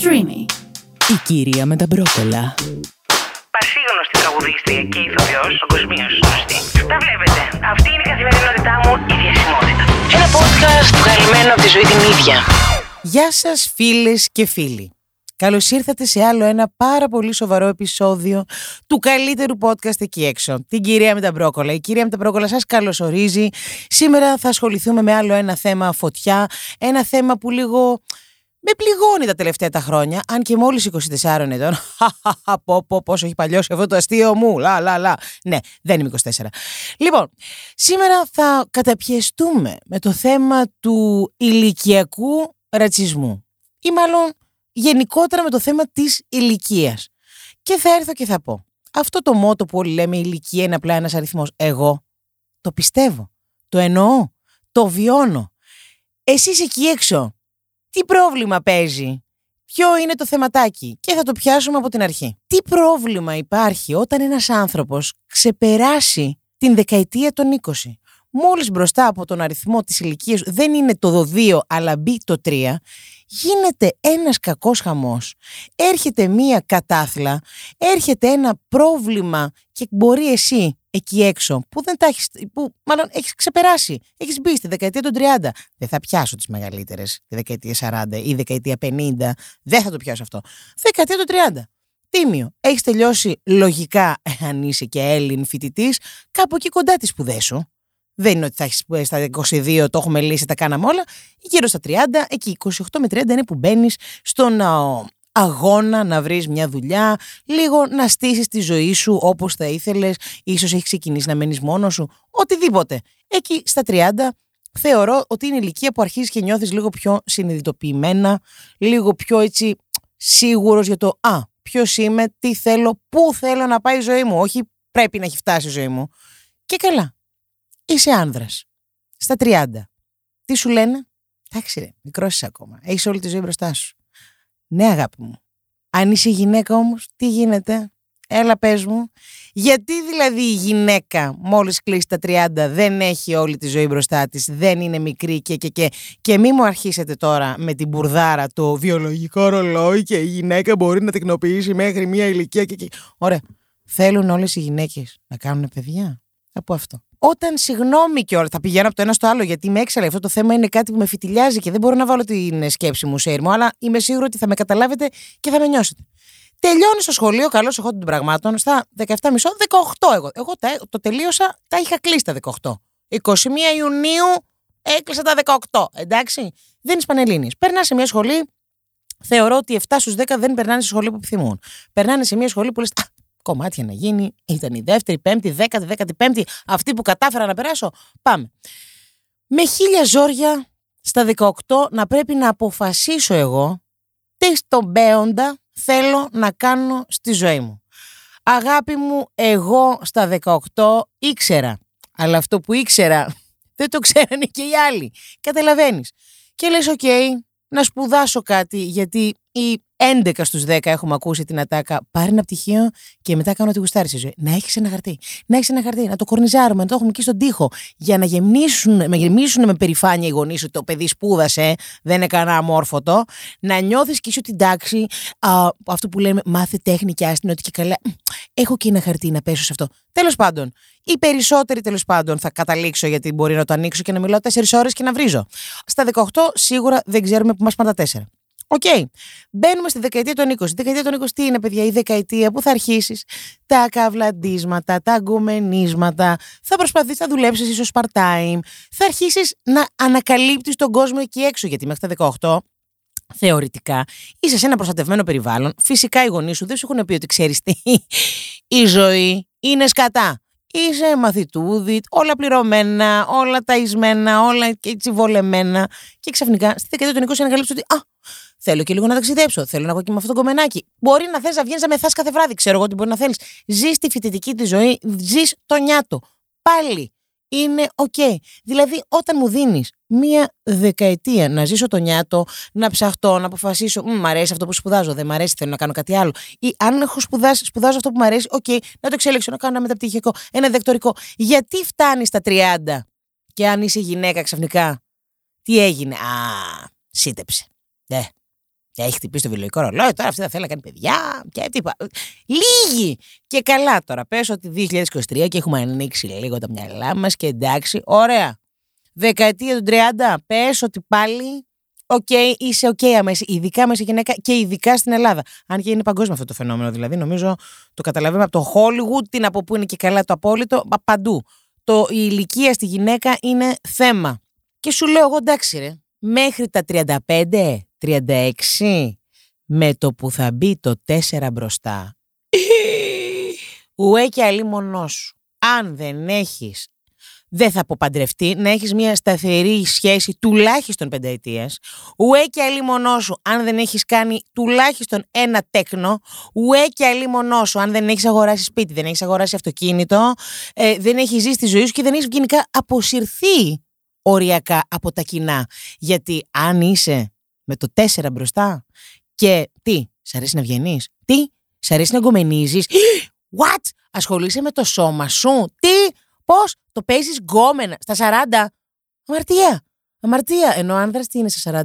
Streamy. Η κυρία με τα μπρόκολα. Πασίγνωστη τραγουδίστρια και ηθοποιός, παγκοσμίως γνωστή. Τα βλέπετε. Αυτή είναι η καθημερινότητά μου, η διασημότητα. Ένα podcast βγαλμένο από τη ζωή την ίδια. Γεια σας φίλες και φίλοι. Καλώς ήρθατε σε άλλο ένα πάρα πολύ σοβαρό επεισόδιο του καλύτερου podcast εκεί έξω. Την κυρία με τα μπρόκολα. Η κυρία με τα μπρόκολα σας καλωσορίζει. Σήμερα θα ασχοληθούμε με άλλο ένα θέμα φωτιά. Ένα θέμα που λίγο με πληγώνει τα τελευταία τα χρόνια, αν και μόλις 24 ετών. πω, πω, πόσο έχει παλιώσει αυτό το αστείο μου. Λα, λα, λα. Ναι, δεν είμαι 24. Λοιπόν, σήμερα θα καταπιεστούμε με το θέμα του ηλικιακού ρατσισμού. Ή μάλλον γενικότερα με το θέμα της ηλικίας. Και θα έρθω και θα πω. Αυτό το μότο που όλοι λέμε η ηλικία είναι απλά ένας αριθμός. Εγώ το πιστεύω. Το εννοώ. Το βιώνω. Εσείς εκεί έξω τι πρόβλημα παίζει, ποιο είναι το θεματάκι; Και θα το πιάσουμε από την αρχή. Τι πρόβλημα υπάρχει όταν ένας άνθρωπος ξεπεράσει την δεκαετία των 20. Μόλις μπροστά από τον αριθμό της ηλικίας δεν είναι το 2 αλλά μπει το 3, γίνεται ένας κακός χαμός. Έρχεται μία κατάθλα, έρχεται ένα πρόβλημα και μπορεί εσύ εκεί έξω, που δεν τα έχεις, που μάλλον έχεις ξεπεράσει. Έχεις μπει στη δεκαετία των 30. Δεν θα πιάσω τις μεγαλύτερες, τη δεκαετία 40 ή δεκαετία 50. Δεν θα το πιάσω αυτό. Δεκαετία των 30. Τίμιο. Έχεις τελειώσει λογικά, αν είσαι και Έλλην φοιτητής, κάπου εκεί κοντά τις σπουδές σου. Δεν είναι ότι θα έχεις στα 22, το έχουμε λύσει, τα κάναμε όλα. Γύρω στα 30, εκεί 28 με 30 είναι που μπαίνεις στον αγώνα να βρεις μια δουλειά, λίγο να στήσεις τη ζωή σου όπως θα ήθελες, ίσως έχεις ξεκινήσει να μένεις μόνος σου, οτιδήποτε. Εκεί στα 30 θεωρώ ότι είναι ηλικία που αρχίζεις και νιώθεις λίγο πιο συνειδητοποιημένα, λίγο πιο έτσι σίγουρος για το «Α, ποιος είμαι, τι θέλω, πού θέλω να πάει η ζωή μου, όχι πρέπει να έχει φτάσει η ζωή μου». Και καλά, είσαι άνδρας, στα 30. Τι σου λένε, εντάξει ρε, μικρός είσαι ακόμα, έχεις όλη τη ζωή μπροστά σου. Ναι, αγάπη μου. Αν είσαι γυναίκα όμως, τι γίνεται; Έλα πες μου. Γιατί δηλαδή η γυναίκα μόλις κλείσει τα 30 δεν έχει όλη τη ζωή μπροστά της, δεν είναι μικρή και και και και μη μου αρχίσετε τώρα με την μπουρδάρα το βιολογικό ρολόι και η γυναίκα μπορεί να τεκνοποιήσει μέχρι μια ηλικία και και... Ωραία. Θέλουν όλες οι γυναίκες να κάνουν παιδιά. Από αυτό. Όταν συγγνώμη και όλα, θα πηγαίνω από το ένα στο άλλο γιατί με έξαλε. Αυτό το θέμα είναι κάτι που με φιτιλιάζει και δεν μπορώ να βάλω την σκέψη μου σε ήρμο, αλλά είμαι σίγουρη ότι θα με καταλάβετε και θα με νιώσετε. Τελειώνει στο σχολείο, καλώς εγώ των πραγμάτων, στα 17,5, 18 εγώ. Εγώ τα, το τελείωσα, τα είχα κλείσει τα 18. 21 Ιουνίου έκλεισα τα 18. Εντάξει. Δεν είναι Πανελλήνιες. Περνάς σε μια σχολή, θεωρώ ότι 7 στους 10 δεν περνάνε στη σχολή που επιθυμούν. Περνάνε σε μια σχολή που λες, κομμάτια να γίνει. Ήταν η δεύτερη, πέμπτη, δέκατη, δέκατη πέμπτη. Αυτή που κατάφερα να περάσω. Πάμε. Με χίλια ζόρια στα 18 να πρέπει να αποφασίσω εγώ τι στον πέοντα θέλω να κάνω στη ζωή μου. Αγάπη μου, εγώ στα 18 ήξερα. Αλλά αυτό που ήξερα δεν το ξέρανε και οι άλλοι. Καταλαβαίνεις. Και λες, οκ, να σπουδάσω κάτι γιατί οι 11 στους 10 έχουμε ακούσει την ατάκα. Πάρει ένα πτυχίο και μετά κάνω τη γουστάρι στη ζωή. Να έχεις ένα χαρτί. Να έχεις ένα χαρτί. Να το κορνιζάρουμε, να το έχουμε εκεί στον τοίχο. Για να γεμίσουν, να γεμίσουν με περηφάνεια οι γονείς ότι το παιδί σπούδασε, δεν είναι κανένα αμόρφωτο. Να νιώθεις και είσαι την τάξη. Α, αυτό που λέμε μάθε τέχνη και άστινο ότι και καλά. Έχω και ένα χαρτί να πέσω σε αυτό. Τέλος πάντων, οι περισσότεροι τέλος πάντων θα καταλήξω γιατί μπορεί να το ανοίξω και να μιλάω 4 ώρες και να βρίζω. Στα 18 σίγουρα δεν ξέρουμε που μας πάνε τα 4. OK. Okay. Μπαίνουμε στη δεκαετία των 20. Η δεκαετία των 20 τι είναι, παιδιά, η δεκαετία που θα αρχίσεις τα καυλαντίσματα, τα γκομενίσματα, θα προσπαθήσεις να δουλέψεις ίσως part-time, θα αρχίσεις να ανακαλύπτεις τον κόσμο εκεί έξω. Γιατί μέχρι τα 18 θεωρητικά είσαι σε ένα προστατευμένο περιβάλλον. Φυσικά οι γονείς σου δεν σου έχουν πει ότι ξέρεις τι. Η ζωή είναι σκατά. Είσαι μαθητούδι, όλα πληρωμένα, όλα ταϊσμένα, όλα έτσι βολεμένα. Και ξαφνικά στη δεκαετία των 20 ανακαλύπτεις ότι Α, Θέλω και λίγο να ταξιδέψω. Θέλω να έχω και με αυτό το γκομενάκι. Μπορεί να θες να βγαίνεις να μεθάς κάθε βράδυ. Ξέρω εγώ τι μπορεί να θέλεις. Ζεις τη φοιτητική της ζωή, ζεις το νιάτο. Πάλι είναι οκ. Δηλαδή, όταν μου δίνεις μία δεκαετία να ζήσω το νιάτο, να ψαχτώ, να αποφασίσω, μ' αρέσει αυτό που σπουδάζω, δεν μ' αρέσει, θέλω να κάνω κάτι άλλο. Ή αν έχω σπουδάσει, σπουδάζω αυτό που μ' αρέσει, οκ, να το εξελίξω, να κάνω ένα μεταπτυχιακό, ένα διδακτορικό. Γιατί φτάνεις στα 30 και αν είσαι γυναίκα ξαφνικά, τι έγινε, Α, σίτεψε. Ναι, Και έχει χτυπήσει το βιολογικό ρολόι. Τώρα αυτή θα θέλει να κάνει παιδιά. Και τι πα- Λίγοι! Και καλά τώρα. Πες ότι 2023 και έχουμε ανοίξει λίγο τα μυαλά μας και εντάξει, ωραία. Δεκαετία του 30, πες ότι πάλι. Οκ, είσαι οκ άμα είσαι ειδικά μέσα γυναίκα και ειδικά στην Ελλάδα. Αν και είναι παγκόσμιο αυτό το φαινόμενο, δηλαδή νομίζω το καταλαβαίνουμε από το Hollywood, την από πού είναι και καλά το απόλυτο, μα παντού. Το, η ηλικία στη γυναίκα είναι θέμα. Και σου λέω εγώ εντάξει ρε, μέχρι τα 35, 36, με το που θα μπει το 4 μπροστά, ουέ και αλλή μονός σου. Αν δεν έχεις, δεν θα πω παντρευτεί, να έχεις μια σταθερή σχέση τουλάχιστον πενταετίας, ουέ και αλλή μονός σου, αν δεν έχεις κάνει τουλάχιστον ένα τέκνο, ουέ και αλλή μονός σου, αν δεν έχεις αγοράσει σπίτι, δεν έχεις αγοράσει αυτοκίνητο, ε, δεν έχεις ζήσει τη ζωή σου και δεν έχεις γενικά αποσυρθεί οριακά από τα κοινά. Γιατί αν είσαι με το 4 μπροστά και τι, σ' αρέσει να βγαίνεις, τι, σ' αρέσει να γκομενίζεις, what, ασχολείσαι με το σώμα σου, τι, πώς, το παίζεις γκόμενα; Στα 40, αμαρτία, αμαρτία, ενώ ο άνδρας τι είναι στα 40,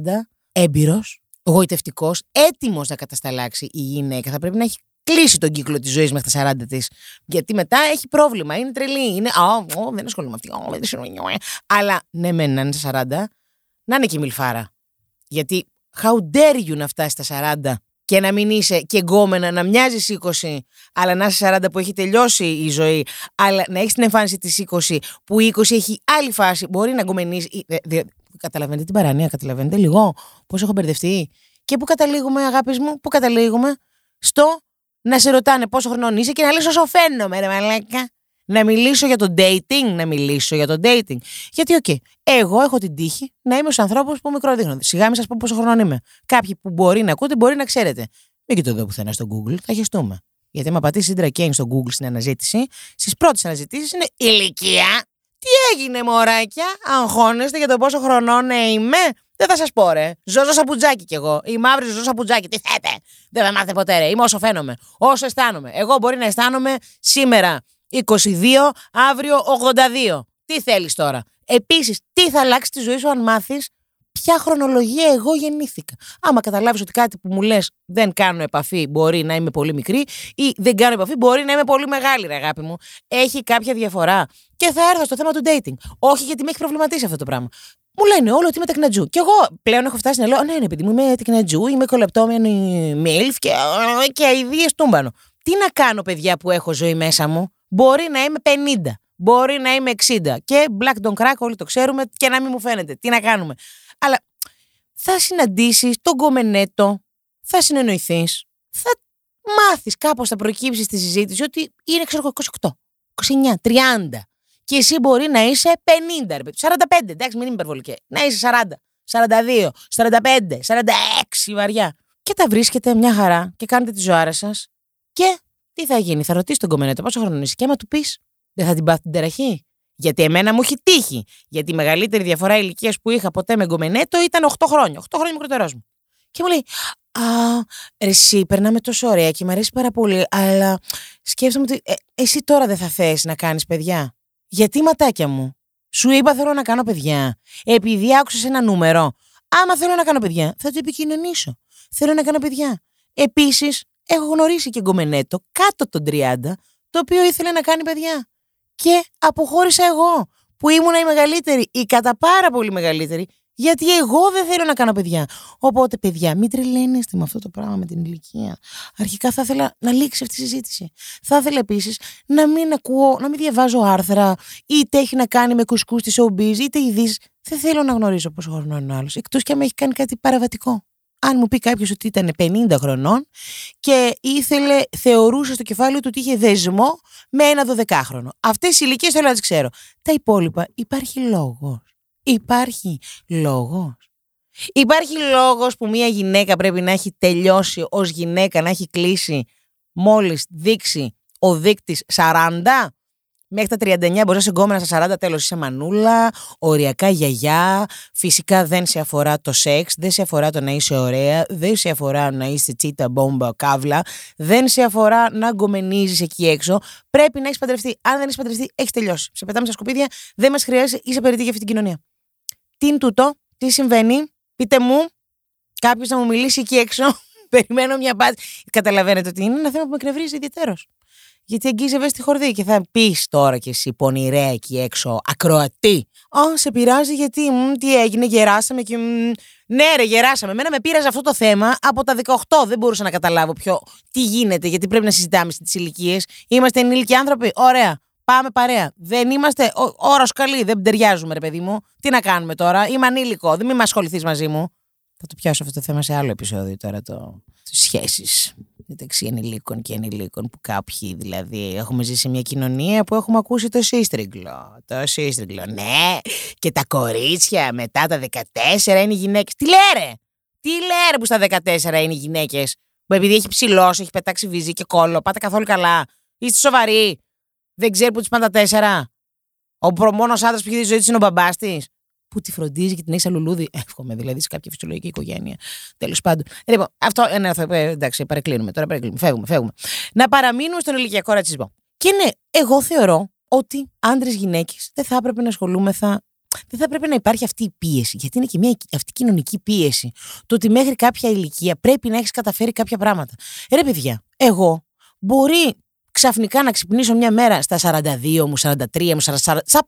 έμπειρος, γοητευτικός, έτοιμος να κατασταλάξει η γυναίκα, θα πρέπει να έχει κλείσει τον κύκλο της ζωής μέχρι τα 40 της, γιατί μετά έχει πρόβλημα, είναι τρελή, είναι, α, ω, δεν ασχολούμαι με αυτή, ω, δεν σου αλλά ναι μεν να είναι στα 40, να είναι και μιλφάρα. Γιατί how dare you να φτάσεις στα 40 και να μην είσαι και γκόμενα, να μοιάζεις 20, αλλά να είσαι 40 που έχει τελειώσει η ζωή, αλλά να έχεις την εμφάνιση της 20, που η 20 έχει άλλη φάση, μπορεί να γκομενίζει. Ε, δε- Καταλαβαίνετε την παρανόια, καταλαβαίνετε λίγο πώς έχω μπερδευτεί. Και πού καταλήγουμε, αγάπες μου, πού καταλήγουμε, στο να σε ρωτάνε πόσο χρονών είσαι και να λες όσο φαίνομαι, ρε μαλάκα. Να μιλήσω για το dating, να μιλήσω για το dating. Γιατί, οκ, εγώ έχω την τύχη να είμαι στους ανθρώπους που μικροδείχνουν. Σιγά μην σας πω πόσο χρονών είμαι. Κάποιοι που μπορεί να ακούτε, μπορεί να ξέρετε. Μην κοιτάτε εδώ πουθενά στο Google, θα χεστούμε. Γιατί άμα πατήσει Indra Kane στο Google στην αναζήτηση, στις πρώτες αναζητήσεις είναι ηλικία. Τι έγινε, μωράκια, αγχώνεστε για το πόσο χρονών ε, είμαι; Δεν θα σας πω, ρε. Ζώζο σαπουτζάκι κι εγώ. Η μαύρη ζώζο σαπουτζάκι. Τι θέτε. Δεν θα μάθετε ποτέ, ρε. Είμαι όσο φαίνομαι. Όσο αισθάνομαι. Εγώ μπορεί να αισθάνομαι σήμερα 22, αύριο 82. Τι θέλεις τώρα; Επίσης, τι θα αλλάξει τη ζωή σου αν μάθεις ποια χρονολογία εγώ γεννήθηκα; Άμα καταλάβεις ότι κάτι που μου λες δεν κάνω επαφή μπορεί να είμαι πολύ μικρή ή δεν κάνω επαφή μπορεί να είμαι πολύ μεγάλη, ρε αγάπη μου. Έχει κάποια διαφορά. Και θα έρθω στο θέμα του dating. Όχι γιατί με έχει προβληματίσει αυτό το πράγμα. Μου λένε όλο ότι είμαι τεκνατζού. Και εγώ πλέον έχω φτάσει να λέω: Ναι, ναι, παιδί μου, είμαι τεκνατζού, είμαι κολεπτόμενη μίλφ και, και αειδίε τούμπανο. Τι να κάνω, παιδιά, που έχω ζωή μέσα μου; Μπορεί να είμαι 50, μπορεί να είμαι 60. Και black don't crack, όλοι το ξέρουμε και να μην μου φαίνεται. Τι να κάνουμε; Αλλά θα συναντήσεις τον κομμενέτο, θα συνεννοηθείς, θα μάθεις κάπως, θα προκύψεις στη συζήτηση ότι είναι, ξέρω εγώ, 28, 29, 30. Και εσύ μπορεί να είσαι 50, ρε παιδί. 45, εντάξει, μην είμαι υπερβολική. Να είσαι 40, 42, 45, 46 βαριά. Και τα βρίσκετε μια χαρά και κάνετε τη ζωάρα σας. Και τι θα γίνει, θα ρωτήσει τον κομμενέτο πόσο χρόνο είσαι. Και άμα του πεις, δεν θα την πάθει την τεραχή. Γιατί εμένα μου έχει τύχει. Γιατί η μεγαλύτερη διαφορά ηλικίας που είχα ποτέ με γκομενέτο ήταν 8 χρόνια. 8 χρόνια μικρότερός μου. Και μου λέει, Α, ρε, εσύ περνάμε τόσο ωραία και μου αρέσει πάρα πολύ, αλλά σκέφτομαι ότι ε, εσύ τώρα δεν θα θες να κάνεις παιδιά. Γιατί ματάκια μου, σου είπα θέλω να κάνω παιδιά. Επειδή άκουσα ένα νούμερο. Άμα θέλω να κάνω παιδιά, θα το επικοινωνήσω. Θέλω να κάνω παιδιά. Επίσης, έχω γνωρίσει και γκομενέτο κάτω των 30, το οποίο ήθελε να κάνει παιδιά. Και αποχώρησα εγώ, που ήμουνα η μεγαλύτερη, η κατά πάρα πολύ μεγαλύτερη, γιατί εγώ δεν θέλω να κάνω παιδιά. Οπότε, παιδιά, μην τρελαίνεστε με αυτό το πράγμα με την ηλικία. Αρχικά θα ήθελα να λήξει αυτή η συζήτηση. Θα ήθελα επίσης να μην ακούω, να μην διαβάζω άρθρα, είτε έχει να κάνει με κουσκούς της showbiz, είτε ειδήσεις. Δεν θέλω να γνωρίζω πόσο χρόνο είναι ο άλλος. Εκτός και αν έχει κάνει κάτι παραβατικό. Αν μου πει κάποιος ότι ήταν 50 χρονών και ήθελε, θεωρούσε στο κεφάλι του ότι είχε δεσμό με ένα 12χρονο. Αυτές οι ηλικίες θέλω να τις ξέρω. Τα υπόλοιπα υπάρχει λόγος. Υπάρχει λόγος. Υπάρχει λόγος που μια γυναίκα πρέπει να έχει τελειώσει ως γυναίκα, να έχει κλείσει μόλις δείξει ο δείκτης 40. Μέχρι τα 39 μπορεί να είσαι γκόμενα στα 40, τέλος είσαι μανούλα, οριακά γιαγιά. Φυσικά δεν σε αφορά το σεξ, δεν σε αφορά το να είσαι ωραία, δεν σε αφορά να είσαι τσίτα, μπόμπα, καύλα, δεν σε αφορά να γκομενίζεις εκεί έξω. Πρέπει να έχεις παντρευτεί. Αν δεν έχεις παντρευτεί, έχεις τελειώσει. Σε πετάμε στα σκουπίδια, δεν μας χρειάζεται, είσαι περίτη για αυτή την κοινωνία. Τι είναι τούτο, τι συμβαίνει, πείτε μου, κάποιος να μου μιλήσει εκεί έξω. Περιμένω μια απάντηση. Καταλαβαίνετε ότι είναι ένα θέμα που με εκνευρίζει ιδιαίτερω. Γιατί αγγίζει στη χορδή και θα πεις τώρα κι εσύ πονηρέ εκεί έξω, ακροατή. Α, σε πειράζει γιατί, μ, τι έγινε, γεράσαμε και. μ, ναι, ρε, γεράσαμε. Εμένα με πείραζε αυτό το θέμα από τα 18. Δεν μπορούσα να καταλάβω ποιο, τι γίνεται, γιατί πρέπει να συζητάμε στις ηλικίες. Είμαστε ενήλικοι άνθρωποι. Ωραία. Πάμε παρέα. Δεν είμαστε. Όρος καλή. Δεν ταιριάζουμε, ρε παιδί μου. Τι να κάνουμε τώρα. Είμαι ανήλικο. Δεν μην με ασχοληθείς μαζί μου. Θα το πιάσω αυτό το θέμα σε άλλο επεισόδιο τώρα. Το, τις σχέσεις μεταξύ ενηλίκων και ενηλίκων που κάποιοι δηλαδή έχουμε ζήσει σε μια κοινωνία που έχουμε ακούσει το σύστριγκλο. Το σύστριγκλο, ναι. Και τα κορίτσια μετά τα 14 είναι οι γυναίκες. Τι λέρε! Τι λέρε που στα 14 είναι οι γυναίκες; Που επειδή έχει ψηλώσει, έχει πετάξει βυζί και κόλλο. Πάτε καθόλου καλά. Είστε σοβαροί. Δεν ξέρει που τις πάνε τα τέσσερα. Ο μόνος άντρας που έχει τη ζωή της είναι ο μπαμπάς της που τη φροντίζει και την έχει σαν λουλούδι. Εύχομαι δηλαδή σε κάποια φυσιολογική οικογένεια. Τέλος πάντων. Λοιπόν, αυτό. Ε, ναι, θα, ε, εντάξει, παρεκκλίνουμε τώρα. Παρεκκλίνουμε. Φεύγουμε, φεύγουμε. Να παραμείνουμε στον ηλικιακό ρατσισμό. Και ναι, εγώ θεωρώ ότι άντρε-γυναίκε δεν θα έπρεπε να ασχολούμεθα. Δεν θα έπρεπε να υπάρχει αυτή η πίεση. Γιατί είναι και μια αυτή η κοινωνική πίεση. Το ότι μέχρι κάποια ηλικία πρέπει να έχεις καταφέρει κάποια πράγματα. Ρε παιδιά, εγώ μπορεί ξαφνικά να ξυπνήσω μια μέρα στα 42 μου, 43 μου, 40, στα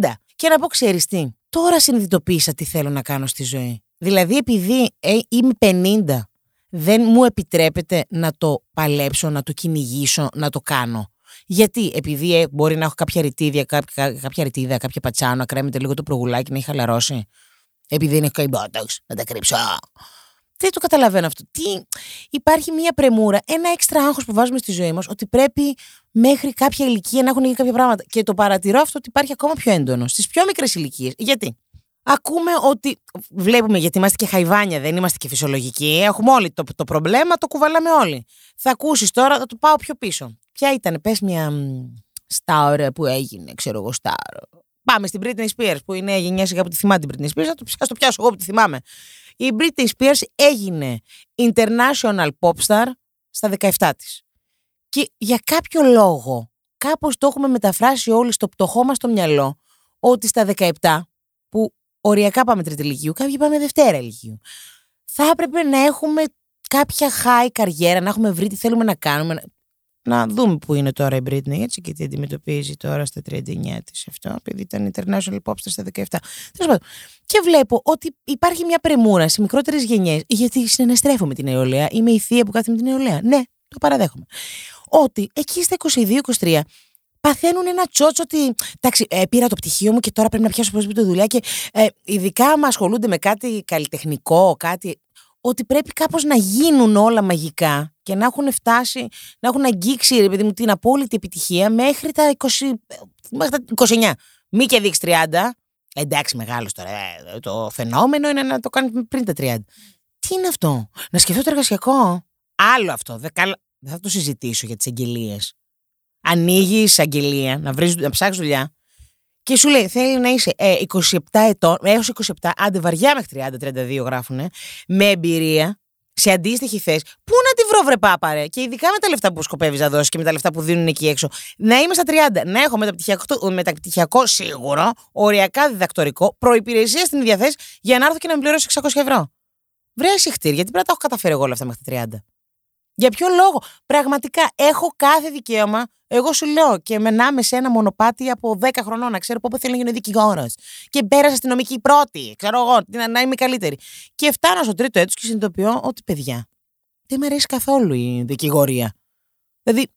50 και να πω, ξέρεις τι, τώρα συνειδητοποίησα τι θέλω να κάνω στη ζωή. Δηλαδή, επειδή ε, είμαι 50, δεν μου επιτρέπεται να το παλέψω, να το κυνηγήσω, να το κάνω. Γιατί, επειδή ε, μπορεί να έχω κάποια ρητίδια, κάποια, κάποια ρητίδα, κάποια πατσάνο, να κρέμεται λίγο το προγουλάκι, να έχει χαλαρώσει. Επειδή είναι καϊμπότοξ, να τα κρύψω. Δεν το καταλαβαίνω αυτό. Τι... Υπάρχει μια πρεμούρα, ένα έξτρα άγχος που βάζουμε στη ζωή μας, ότι πρέπει μέχρι κάποια ηλικία να έχουν γίνει κάποια πράγματα. Και το παρατηρώ αυτό ότι υπάρχει ακόμα πιο έντονο στις πιο μικρές ηλικίες. Γιατί; Ακούμε ότι. Βλέπουμε γιατί είμαστε και χαϊβάνια, δεν είμαστε και φυσιολογικοί. Έχουμε όλοι το, το προβλήμα, το κουβαλάμε όλοι. Θα ακούσεις τώρα, θα το πάω πιο πίσω. Ποια ήταν, πες μια στάρα που έγινε, ξέρω εγώ, στάρα. Πάμε στην Britney Spears που είναι γενιά σιγά που τη θυμάται την Britney Spears. Θα το, το πιάσω εγώ που τη θυμάμαι. Η Britney Spears έγινε international pop star στα 17 της. Και για κάποιο λόγο, κάπως το έχουμε μεταφράσει όλοι στο πτωχό μας το μυαλό, ότι στα 17, που οριακά πάμε τρίτη ηλικίου, κάποιοι πάμε δευτέρα ηλικίου, θα έπρεπε να έχουμε κάποια high καριέρα, να έχουμε βρει τι θέλουμε να κάνουμε. Να δούμε που είναι τώρα η Britney, έτσι, και τι αντιμετωπίζει τώρα στα 39 της αυτό, επειδή ήταν international pop στα 17. Και βλέπω ότι υπάρχει μια πρεμούρα σε μικρότερες γενιές, γιατί συναναστρέφω με την νεολαία, είμαι η θεία που κάθεται με την νεολαία. Ναι, το παραδέχομαι ότι εκεί στα 22-23 παθαίνουν ένα τσότσο ότι. Εντάξει, ε, πήρα το πτυχίο μου και τώρα πρέπει να πιάσω τη δουλειά και ε, ειδικά άμα ασχολούνται με κάτι καλλιτεχνικό, κάτι. Ότι πρέπει κάπως να γίνουν όλα μαγικά και να έχουν φτάσει, να έχουν αγγίξει ρε παιδί μου την απόλυτη επιτυχία μέχρι τα 20, μέχρι τα 29. Μη και δείξεις 30. Εντάξει, μεγάλος τώρα. Ε, το φαινόμενο είναι να το κάνει πριν τα 30. Τι είναι αυτό, να σκεφτώ το εργασιακό. Άλλο αυτό. Δεν θα το συζητήσω για τις αγγελίες. Ανοίγεις αγγελία, να, βρεις, να ψάξεις δουλειά και σου λέει θέλει να είσαι ε, 27 ετών, έως 27, άντε βαριά μέχρι 30-32 γράφουνε, με εμπειρία, σε αντίστοιχη θέση. Πού να τη βρω, βρε πάπαρε. Και ειδικά με τα λεφτά που σκοπεύεις να δώσεις και με τα λεφτά που δίνουν εκεί έξω. Να είμαι στα 30, να έχω μεταπτυχιακό, μεταπτυχιακό σίγουρο, οριακά διδακτορικό, προπηρεσία στην ίδια θέση για να έρθω και να με πληρώσει 600 ευρώ. Βρε συχτήρ, γιατί πρέπει να τα έχω καταφέρει εγώ όλα αυτά μέχρι τα 30. Για ποιο λόγο; Πραγματικά έχω κάθε δικαίωμα. Εγώ σου λέω και μενάμε σε ένα μονοπάτι από 10 χρονών να ξέρω πότε θέλω να γίνω δικηγόρος. Και πέρασα στην νομική πρώτη. Ξέρω εγώ να είμαι καλύτερη. Και φτάνω στο τρίτο έτος και συνειδητοποιώ ότι παιδιά. Δεν με αρέσει καθόλου η δικηγορία. Δηλαδή,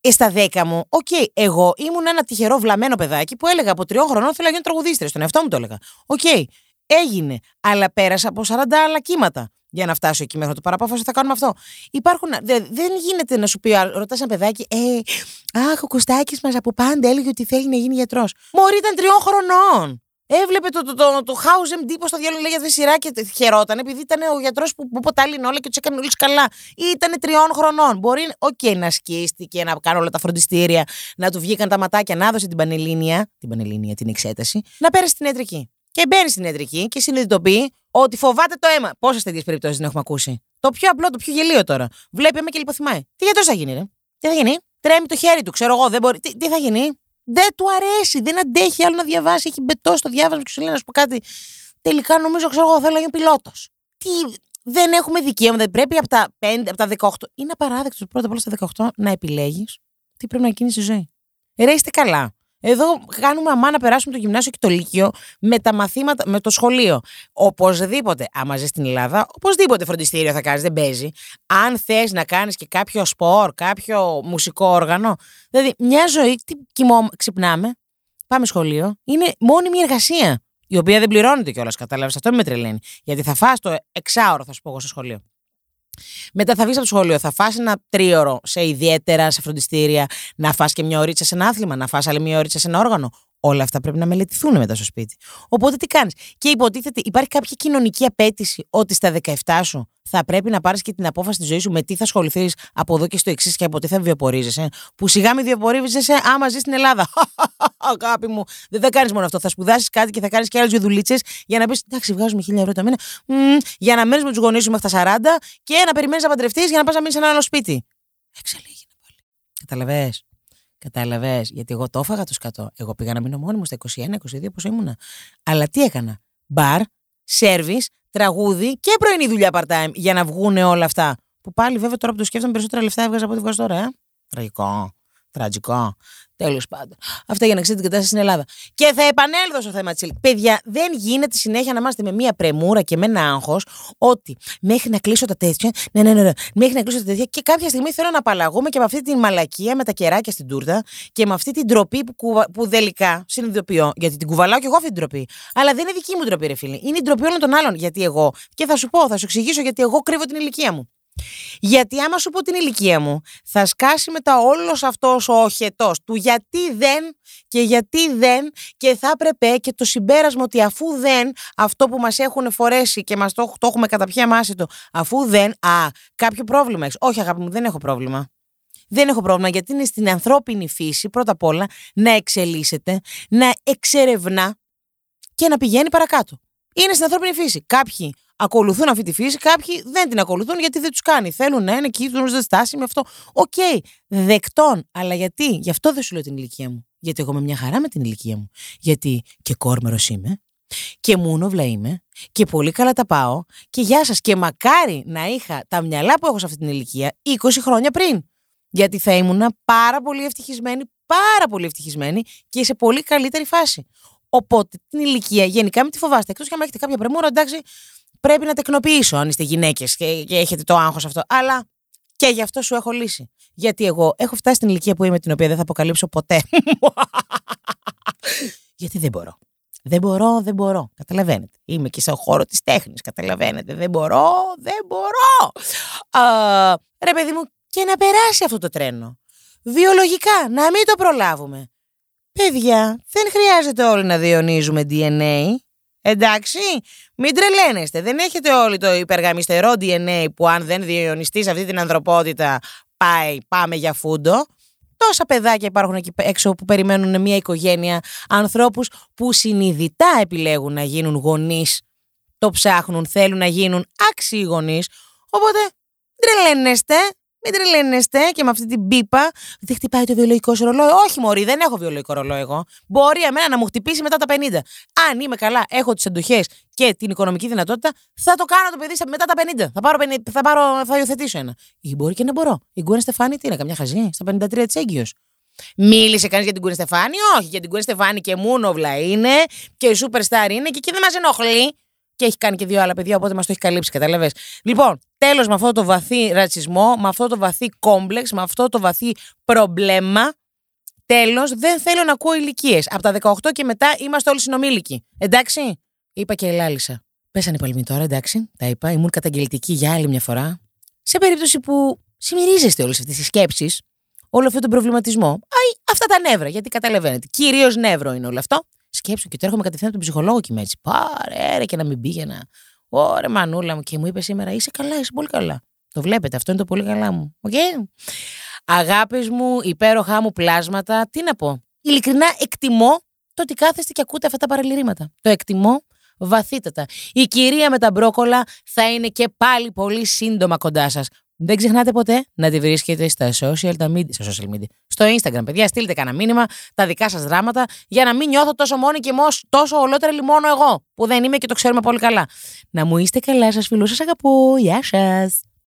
ε, στα 10 μου, okay, εγώ ήμουν ένα τυχερό βλαμμένο παιδάκι που έλεγα από τριών χρονών θέλω να γίνω τραγουδίστρια. Στον εαυτό μου το έλεγα. Okay, έγινε. Αλλά πέρασα από 40 άλλα κύματα για να φτάσω εκεί μέχρι το πάρω απόφαση, θα κάνουμε αυτό. Υπάρχουν, δε, δεν γίνεται να σου πει, ρωτάς ένα παιδάκι, ε, Αχ, ο Κωστάκης μας από πάντα έλεγε ότι θέλει να γίνει γιατρός. Μωρή ήταν τριών χρονών. Έβλεπε το, το, το, το House MD, πώς στο διάολο λέγεται η σειρά και χαιρόταν, επειδή ήταν ο γιατρός που, που τα 'λυνε όλα και τους έκανε όλους καλά. Ήταν τριών χρονών. Μπορεί, okay, να σκίστηκε, να κάνει όλα τα φροντιστήρια, να του βγήκαν τα ματάκια, να δώσει την πανελλήνια, την πανελλήνια, την εξέταση, να πέρασε την ιατρική. Και μπαίνει στην ιατρική και συνειδητοποιεί ότι φοβάται το αίμα. Πόσες τέτοιες περιπτώσεις δεν έχουμε ακούσει; Το πιο απλό, το πιο γελοίο τώρα. Βλέπει αίμα και λιποθυμάει. Τι γιατρός θα γίνει, ρε; Τι θα γίνει; Τρέμει το χέρι του, ξέρω εγώ, δεν μπορεί. Τι, τι θα γίνει; Δεν του αρέσει, δεν αντέχει άλλο να διαβάσει. Έχει μπετό στο διάβασμα και σου λέει να σου πω κάτι. Τελικά νομίζω, ξέρω εγώ, θέλω να γίνει πιλότος. Τι. δεν έχουμε δικαίωμα. Δεν πρέπει από τα, 5, από τα 18. Είναι απαράδεκτο πρώτα απ' όλα στα 18 να επιλέγεις τι πρέπει να γίνει στη ζωή. Ρε, είστε καλά. Εδώ κάνουμε αμά να περάσουμε το γυμνάσιο και το λύκειο με τα μαθήματα, με το σχολείο. Οπωσδήποτε, άμα ζεις στην Ελλάδα, οπωσδήποτε φροντιστήριο θα κάνεις, δεν παίζει. Αν θες να κάνεις και κάποιο σπορ, κάποιο μουσικό όργανο. Δηλαδή, μια ζωή, τι κοιμό, ξυπνάμε, πάμε σχολείο, είναι μόνιμη εργασία. Η οποία δεν πληρώνεται κιόλας, κατάλαβες. Αυτό με τρελαίνει. Γιατί θα φας το εξάωρο, θα σου πω εγώ στο σχολείο. Μετά θα βγεις από το σχολείο, θα φας ένα τρίωρο σε ιδιαίτερα, σε φροντιστήρια, να φας και μια ωρίτσα σε ένα άθλημα, να φας άλλη μια ωρίτσα σε ένα όργανο. Όλα αυτά πρέπει να μελετηθούν μετά στο σπίτι. Οπότε τι κάνεις; Και υποτίθεται, υπάρχει κάποια κοινωνική απέτηση ότι στα 17 σου θα πρέπει να πάρεις και την απόφαση της ζωής σου με τι θα ασχοληθείς από εδώ και στο εξής και από τι θα βιοπορίζεσαι. Που σιγά μη βιοπορίζεσαι άμα ζεις στην Ελλάδα. Αγάπη μου, δεν θα κάνεις μόνο αυτό. Θα σπουδάσεις κάτι και θα κάνεις και άλλες δύο δουλίτσες για να πεις: Εντάξει, βγάζουμε χίλια ευρώ το μήνα. Μ, για να μένεις με τους γονείς σου μέχρι τα 40 και να περιμένεις να παντρευτείς για να πας να μείνεις σε ένα άλλο σπίτι. Εξελίγει πάλι. Καταλαβέ. Κατάλαβες; Γιατί εγώ το έφαγα το σκατό. Εγώ πήγα να μείνω μόνη μου στα 21-22 πόσο ήμουνα. Αλλά τι έκανα; Μπαρ, σερβι, τραγούδι και πρωινή δουλειά part-time για να βγουν όλα αυτά. Που πάλι βέβαια τώρα που το σκέφτομαι περισσότερα λεφτά έβγαζα από ό,τι βγάζω τώρα, ε. Τραγικό. Τραγικό. Τέλος πάντων. Αυτά για να ξέρετε την κατάσταση στην Ελλάδα. Και θα επανέλθω στο θέμα της Παιδιά, δεν γίνεται συνέχεια να είμαστε με μία πρεμούρα και με ένα άγχος ότι μέχρι να κλείσω τα τέτοια. Ναι, ναι, ναι, ναι, μέχρι να κλείσω τα τέτοια και κάποια στιγμή θέλω να απαλλαγούμε και με αυτή την μαλακία με τα κεράκια στην τούρτα και με αυτή την ντροπή που, κουβα... που τελικά συνειδητοποιώ. Γιατί την κουβαλάω και εγώ αυτή την ντροπή. Αλλά δεν είναι δική μου ντροπή, ρε φίλη. Είναι η ντροπή όλων των άλλων. Γιατί εγώ. Και θα σου πω, θα σου εξηγήσω γιατί εγώ κρύβω την ηλικία μου. Γιατί άμα σου πω την ηλικία μου, θα σκάσει μετά όλος αυτός ο οχετός του γιατί δεν και γιατί δεν και θα έπρεπε και το συμπέρασμα ότι αφού δεν αυτό που μας έχουν φορέσει και μας το, το έχουμε καταπιεί αμάσιτο, αφού δεν, α, κάποιο πρόβλημα έχεις. Όχι αγάπη μου, δεν έχω πρόβλημα. Δεν έχω πρόβλημα γιατί είναι στην ανθρώπινη φύση πρώτα απ' όλα να εξελίσσεται, να εξερευνά και να πηγαίνει παρακάτω. Είναι στην ανθρώπινη φύση. Κάποιοι ακολουθούν αυτή τη φύση, κάποιοι δεν την ακολουθούν γιατί δεν τους κάνει. Θέλουν να είναι εκεί, τους δεν στάσει με αυτό. Οκ, okay, δεκτών. Αλλά γιατί, γι' αυτό δεν σου λέω την ηλικία μου. Γιατί εγώ είμαι μια χαρά με την ηλικία μου. Γιατί και κόρμερος είμαι, και μούνοβλα είμαι, και πολύ καλά τα πάω, και γεια σας. Και μακάρι να είχα τα μυαλά που έχω σε αυτή την ηλικία 20 χρόνια πριν. Γιατί θα ήμουν πάρα πολύ ευτυχισμένη, πάρα πολύ ευτυχισμένη και σε πολύ καλύτερη φάση. Οπότε την ηλικία γενικά μην τη φοβάστε. Εκτός και αν έχετε κάποια πρεμούρα, εντάξει, πρέπει να τεκνοποιήσω αν είστε γυναίκες και, και έχετε το άγχος αυτό. Αλλά και γι' αυτό σου έχω λύσει. Γιατί εγώ έχω φτάσει στην ηλικία που είμαι, την οποία δεν θα αποκαλύψω ποτέ. Γιατί δεν μπορώ. Δεν μπορώ, δεν μπορώ. Καταλαβαίνετε. Είμαι και σε χώρο της τέχνης. Καταλαβαίνετε. Δεν μπορώ, δεν μπορώ. Α, ρε παιδί μου, και να περάσει αυτό το τρένο. Βιολογικά, να μην το προλάβουμε. Παιδιά, δεν χρειάζεται όλοι να διονύζουμε DNA. Εντάξει, μην τρελαίνεστε. Δεν έχετε όλοι το υπεργαμιστερό DNA που αν δεν διαιωνιστείς αυτή την ανθρωπότητα πάει, πάμε για φούντο. Τόσα παιδάκια υπάρχουν εκεί έξω που περιμένουν μια οικογένεια ανθρώπους που συνειδητά επιλέγουν να γίνουν γονείς, το ψάχνουν, θέλουν να γίνουν άξιοι γονείς. Οπότε τρελαίνεστε, μην τρελαίνεστε και με αυτή την πίπα. Δεν χτυπάει το βιολογικό σου ρολόι. Όχι, Μωρή, δεν έχω βιολογικό ρολόι εγώ. Μπορεί εμένα να μου χτυπήσει μετά τα 50. Αν είμαι καλά, έχω τις αντοχέ και την οικονομική δυνατότητα, θα το κάνω το παιδί μετά τα 50. Θα, πάρω, 50, θα, πάρω, θα υιοθετήσω ένα. Ή μπορεί και να μπορώ. Η Γκουέν Στεφάνη τι είναι, καμιά χαζή, στα 53 της έγκυος. Μίλησε κανείς για την Γκουέν Στεφάνη, όχι. Για την Γκουέν Στεφάνη και Μούνοβλα είναι και η Superstar είναι και εκεί δεν μας ενοχλεί και έχει κάνει και δύο άλλα παιδιά, οπότε μας το έχει καλύψει, καταλαβέ. Λοιπόν, τέλος με αυτό το βαθύ ρατσισμό, με αυτό το βαθύ κόμπλεξ, με αυτό το βαθύ προβλέμα. Τέλος, δεν θέλω να ακούω ηλικίες. Από τα 18 και μετά είμαστε όλοι συνομήλικοι. Εντάξει; Είπα και ελάλησα. Πέσανε οι παλμοί τώρα, εντάξει. Τα είπα. Ήμουν καταγγελτική για άλλη μια φορά. Σε περίπτωση που συμμερίζεστε όλες αυτές τις σκέψεις, όλο αυτό τον προβληματισμό. Αϊ, αυτά τα νεύρα, γιατί καταλαβαίνετε. Κυρίως νεύρο είναι όλο αυτό. Σκέψου και το έρχομαι κατευθείαν από τον ψυχολόγο και με έτσι. Πάρε, ρε, και να μην πήγαινα. Ωρε, μανούλα μου. Και μου είπε σήμερα, είσαι καλά, είσαι πολύ καλά. Το βλέπετε, αυτό είναι το πολύ καλά μου. Okay? Αγάπες μου, υπέροχά μου πλάσματα, τι να πω. Ειλικρινά εκτιμώ το ότι κάθεστε και ακούτε αυτά τα παραλυρήματα. Το εκτιμώ βαθύτατα. Η κυρία με τα μπρόκολα θα είναι και πάλι πολύ σύντομα κοντά σας. Δεν ξεχνάτε ποτέ να τη βρίσκετε στα social, τα media, στα social media. Στο Instagram, παιδιά, στείλτε κανένα μήνυμα, τα δικά σας δράματα, για να μην νιώθω τόσο μόνη και μος, τόσο ολότερη μόνο εγώ, που δεν είμαι και το ξέρουμε πολύ καλά. Να μου είστε καλά, σας φιλώ, σας αγαπώ. Γεια σας.